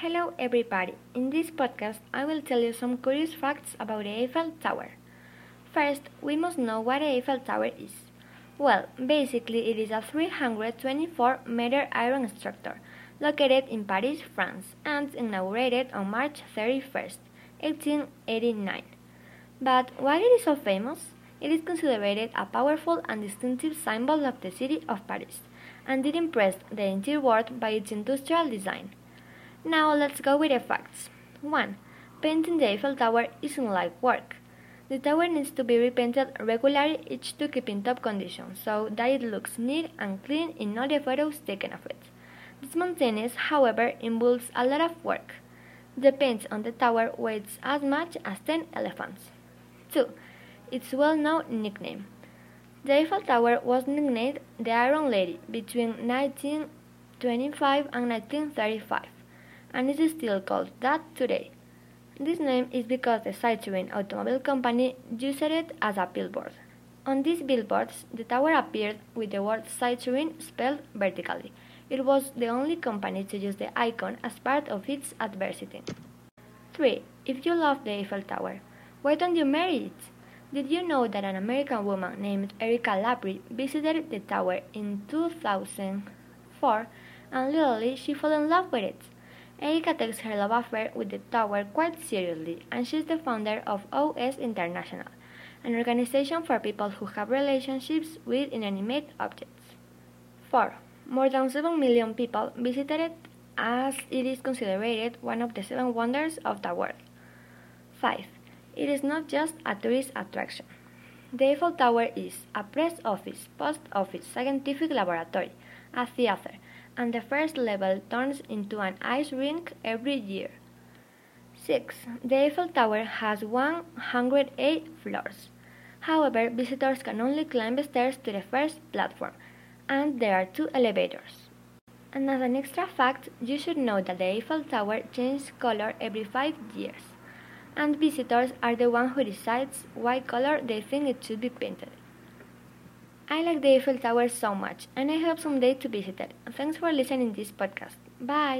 Hello, everybody. In this podcast, I will tell you some curious facts about the Eiffel Tower. First, we must know what the Eiffel Tower is. Well, basically, it is a 324 meter iron structure located in Paris, France, and inaugurated on March 31st, 1889. But why it is so famous? It is considered a powerful and distinctive symbol of the city of Paris, and it impressed the entire world by its industrial design. Now let's go with the facts. 1. Painting the Eiffel Tower isn't like work. The tower needs to be repainted regularly each to keep in top condition so that it looks neat and clean in all the photos taken of it. This maintenance, however, involves a lot of work. The paint on the tower weighs as much as 10 elephants. 2. Its well-known nickname. The Eiffel Tower was nicknamed the Iron Lady between 1925 and 1935 and it is still called that today. This name is because the Citroën automobile company used it as a billboard. On these billboards, the tower appeared with the word Citroën spelled vertically. It was the only company to use the icon as part of its advertising. 3. If you love the Eiffel Tower, why don't you marry it? Did you know that an American woman named Erica Labrie visited the tower in 2004 and literally she fell in love with it? Erica takes her love affair with the tower quite seriously, and she's the founder of OS International, an organization for people who have relationships with inanimate objects. 4. More than 7 million people visited it as it is considered one of the seven wonders of the world. 5. It is not just a tourist attraction. The Eiffel Tower is a press office, post office, scientific laboratory, a theater, and the first level turns into an ice rink every year. 6. The Eiffel Tower has 108 floors. However, visitors can only climb the stairs to the first platform, and there are two elevators. And as an extra fact, you should know that the Eiffel Tower changes color every 5 years, and visitors are the one who decides what color they think it should be painted. I like the Eiffel Tower so much, and I hope someday to visit it. Thanks for listening to this podcast. Bye!